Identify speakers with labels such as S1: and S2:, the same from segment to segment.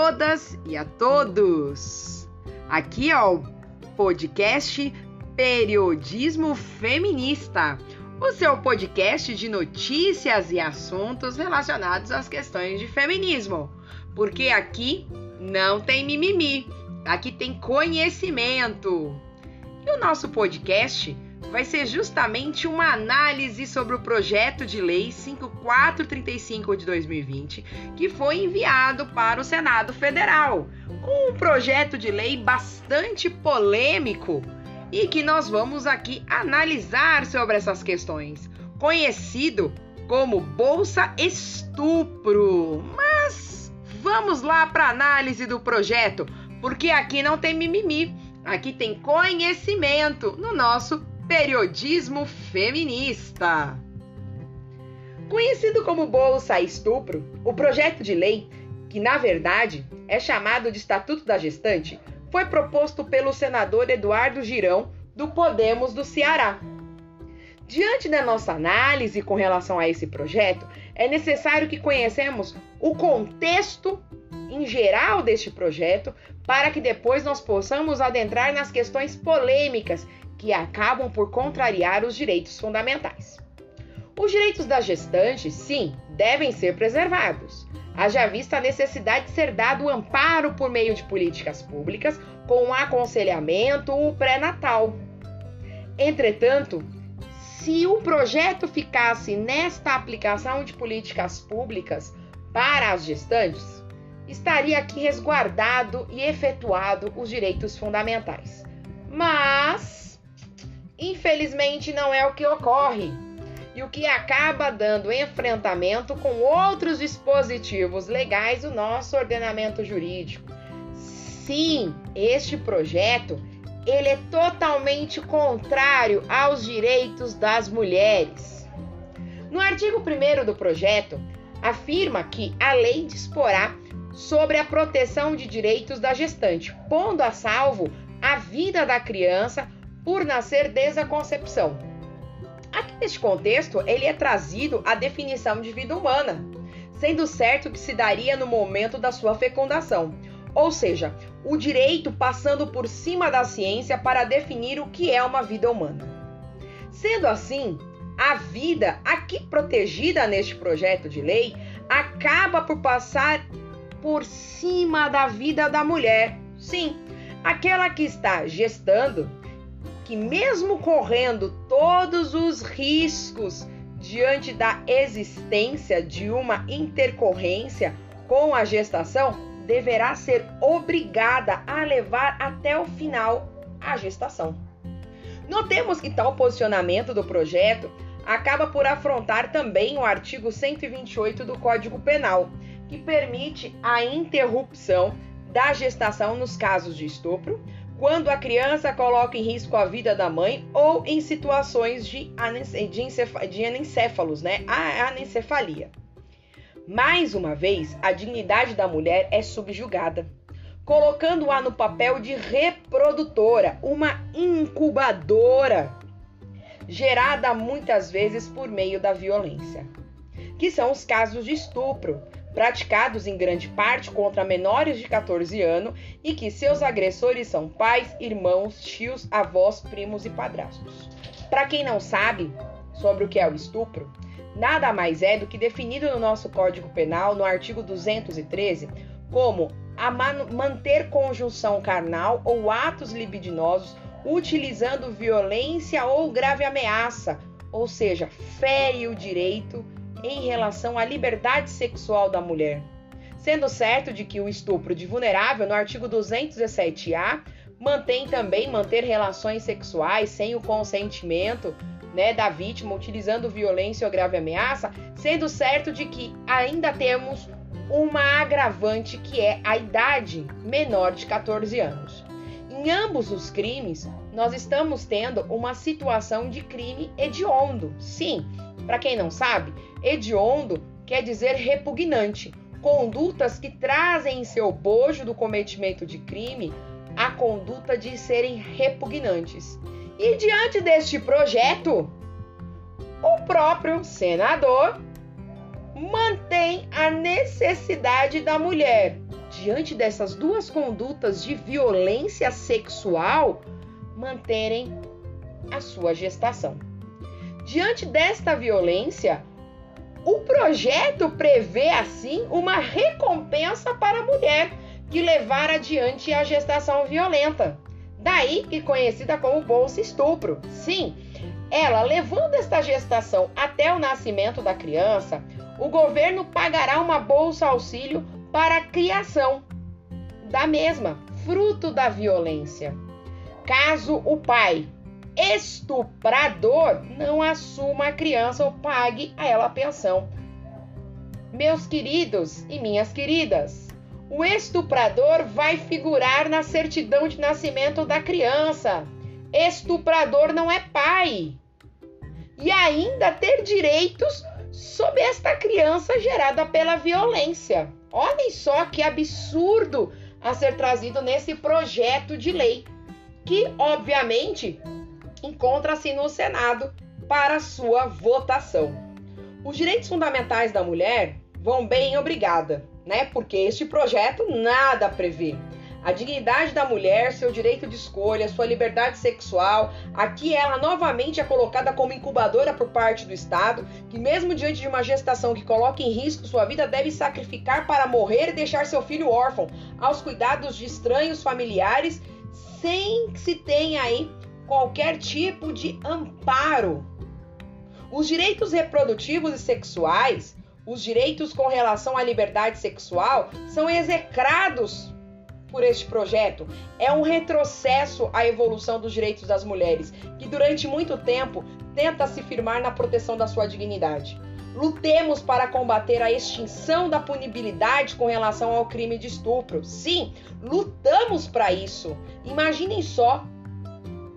S1: todas e a todos. Aqui é o podcast Periodismo Feminista, o seu podcast de notícias e assuntos relacionados às questões de feminismo. Porque aqui não tem mimimi, aqui tem conhecimento. E o nosso podcast vai ser justamente uma análise sobre o projeto de lei 5435 de 2020, que foi enviado para o Senado Federal. Um projeto de lei bastante polêmico e que nós vamos aqui analisar sobre essas questões, conhecido como Bolsa Estupro. Mas vamos lá para a análise do projeto, porque aqui não tem mimimi, aqui tem conhecimento no nosso periodismo feminista. Conhecido como Bolsa Estupro, o projeto de lei, que na verdade é chamado de Estatuto da Gestante, foi proposto pelo senador Eduardo Girão, do Podemos do Ceará. Diante da nossa análise com relação a esse projeto, é necessário que conhecemos o contexto em geral deste projeto para que depois nós possamos adentrar nas questões polêmicas que acabam por contrariar os direitos fundamentais. Os direitos das gestantes, sim, devem ser preservados. Haja vista a necessidade de ser dado amparo por meio de políticas públicas com aconselhamento pré-natal. Entretanto, se o projeto ficasse nesta aplicação de políticas públicas para as gestantes, estaria aqui resguardado e efetuado os direitos fundamentais. Mas Infelizmente, não é o que ocorre. E o que acaba dando enfrentamento com outros dispositivos legais do nosso ordenamento jurídico. Sim, este projeto ele é totalmente contrário aos direitos das mulheres. No artigo 1 do projeto, afirma que a lei disporá sobre a proteção de direitos da gestante, pondo a salvo a vida da criança por nascer desde a concepção. Aqui neste contexto, ele é trazido a definição de vida humana, sendo certo que se daria no momento da sua fecundação, ou seja, o direito passando por cima da ciência para definir o que é uma vida humana. Sendo assim, a vida aqui protegida neste projeto de lei acaba por passar por cima da vida da mulher. Sim, aquela que está gestando, que, mesmo correndo todos os riscos diante da existência de uma intercorrência com a gestação, deverá ser obrigada a levar até o final a gestação. Notemos que tal posicionamento do projeto acaba por afrontar também o artigo 128 do Código Penal, que permite a interrupção da gestação nos casos de estupro, quando a criança coloca em risco a vida da mãe ou em situações de, anencéfalos, né? A anencefalia. Mais uma vez, a dignidade da mulher é subjugada, colocando-a no papel de reprodutora, uma incubadora, gerada muitas vezes por meio da violência, que são os casos de estupro, praticados em grande parte contra menores de 14 anos e que seus agressores são pais, irmãos, tios, avós, primos e padrastos. Para quem não sabe sobre o que é o estupro, nada mais é do que definido no nosso Código Penal, no artigo 213, como a manter conjunção carnal ou atos libidinosos utilizando violência ou grave ameaça, ou seja, fere o direito em relação à liberdade sexual da mulher, sendo certo de que o estupro de vulnerável no artigo 217-A mantém também manter relações sexuais sem o consentimento né, da vítima, utilizando violência ou grave ameaça, sendo certo de que ainda temos uma agravante que é a idade menor de 14 anos. Em ambos os crimes, nós estamos tendo uma situação de crime hediondo. Sim, para quem não sabe, hediondo quer dizer repugnante, condutas que trazem em seu bojo do cometimento de crime a conduta de serem repugnantes. E diante deste projeto, o próprio senador mantém a necessidade da mulher diante dessas duas condutas de violência sexual, manterem a sua gestação. Diante desta violência, o projeto prevê assim uma recompensa para a mulher que levar adiante a gestação violenta. Daí que conhecida como bolsa estupro. Sim, ela levando esta gestação até o nascimento da criança, o governo pagará uma bolsa auxílio para a criação da mesma, fruto da violência. Caso o pai estuprador não assuma a criança ou pague a ela a pensão. Meus queridos e minhas queridas, o estuprador vai figurar na certidão de nascimento da criança. Estuprador não é pai. E ainda ter direitos sobre esta criança gerada pela violência. Olhem só que absurdo a ser trazido nesse projeto de lei, que obviamente encontra-se no Senado para sua votação. Os direitos fundamentais da mulher vão bem obrigada, né? Porque este projeto nada prevê. A dignidade da mulher, seu direito de escolha, sua liberdade sexual, aqui ela novamente é colocada como incubadora por parte do Estado, que mesmo diante de uma gestação que coloca em risco sua vida, deve sacrificar para morrer e deixar seu filho órfão aos cuidados de estranhos familiares, sem que se tenha aí qualquer tipo de amparo. Os direitos reprodutivos e sexuais os direitos com relação à liberdade sexual são execrados por este projeto. É um retrocesso à evolução dos direitos das mulheres, que durante muito tempo tenta se firmar na proteção da sua dignidade. Lutemos para combater a extinção da punibilidade com relação ao crime de estupro. Sim, lutamos para isso. Imaginem só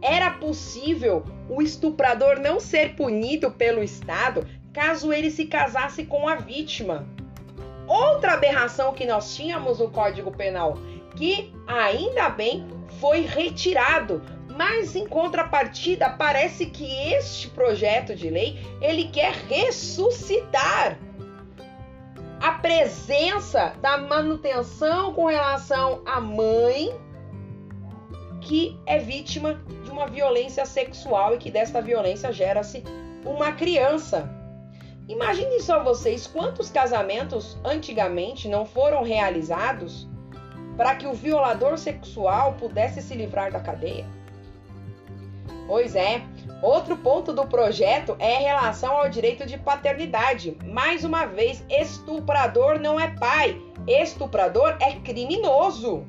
S1: era possível o estuprador não ser punido pelo Estado caso ele se casasse com a vítima. Outra aberração que nós tínhamos no Código Penal, que ainda bem foi retirado, mas em contrapartida parece que este projeto de lei ele quer ressuscitar a presença da manutenção com relação à mãe que é vítima de uma violência sexual e que desta violência gera-se uma criança. Imagine só vocês quantos casamentos antigamente não foram realizados para que o violador sexual pudesse se livrar da cadeia. Pois é, outro ponto do projeto é em relação ao direito de paternidade. Mais uma vez, estuprador não é pai, estuprador é criminoso,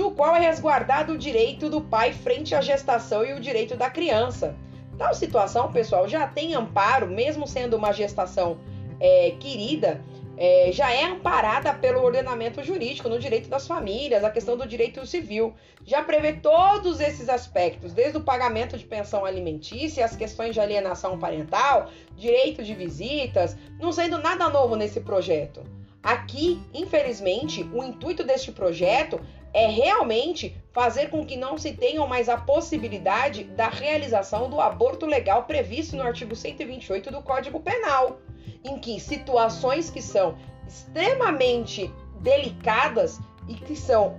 S1: no qual é resguardado o direito do pai frente à gestação e o direito da criança. Tal situação, pessoal, já tem amparo, mesmo sendo uma gestação é, querida, é, já é amparada pelo ordenamento jurídico, no direito das famílias, a questão do direito civil. Já prevê todos esses aspectos, desde o pagamento de pensão alimentícia, as questões de alienação parental, direito de visitas, não sendo nada novo nesse projeto. Aqui, infelizmente, o intuito deste projeto é realmente fazer com que não se tenha mais a possibilidade da realização do aborto legal previsto no artigo 128 do Código Penal, em que situações que são extremamente delicadas e que são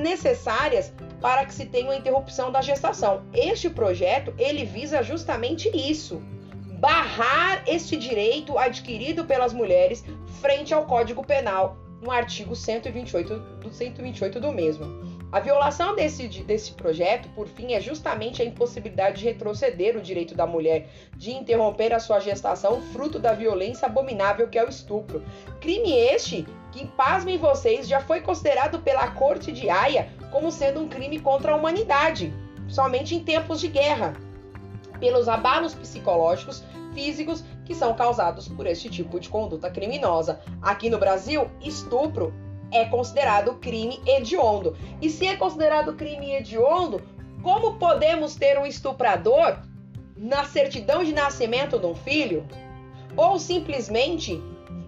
S1: necessárias para que se tenha uma interrupção da gestação. Este projeto, ele visa justamente isso, barrar este direito adquirido pelas mulheres frente ao Código Penal no artigo 128 do 128 do mesmo. A violação desse, desse projeto, por fim, é justamente a impossibilidade de retroceder o direito da mulher de interromper a sua gestação, fruto da violência abominável que é o estupro. Crime este que, pasmem vocês, já foi considerado pela Corte de Haia como sendo um crime contra a humanidade, somente em tempos de guerra, pelos abalos psicológicos, físicos que são causados por este tipo de conduta criminosa. Aqui no Brasil, estupro é considerado crime hediondo. E se é considerado crime hediondo, como podemos ter um estuprador na certidão de nascimento de um filho? Ou simplesmente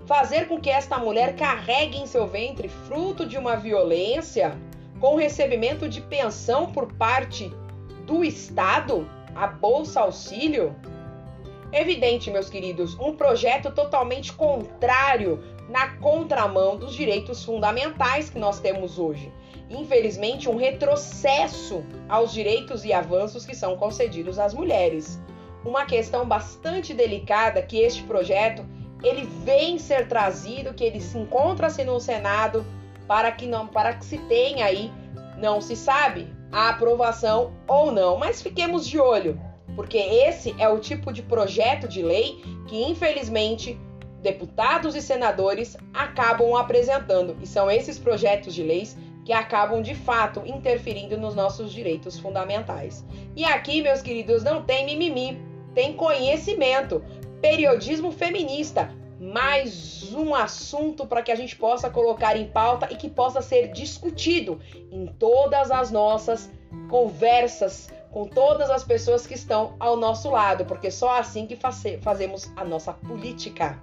S1: fazer com que esta mulher carregue em seu ventre fruto de uma violência com recebimento de pensão por parte do Estado, a Bolsa Auxílio? Evidente, meus queridos, um projeto totalmente contrário na contramão dos direitos fundamentais que nós temos hoje. Infelizmente, um retrocesso aos direitos e avanços que são concedidos às mulheres. Uma questão bastante delicada que este projeto ele vem ser trazido, que ele se encontra-se no Senado para que não para que se tenha aí, não se sabe a aprovação ou não, mas fiquemos de olho, porque esse é o tipo de projeto de lei que infelizmente deputados e senadores acabam apresentando, e são esses projetos de leis que acabam de fato interferindo nos nossos direitos fundamentais. E aqui, meus queridos, não tem mimimi, tem conhecimento, periodismo feminista, mais um assunto para que a gente possa colocar em pauta e que possa ser discutido em todas as nossas conversas com todas as pessoas que estão ao nosso lado, porque só assim que fazemos a nossa política.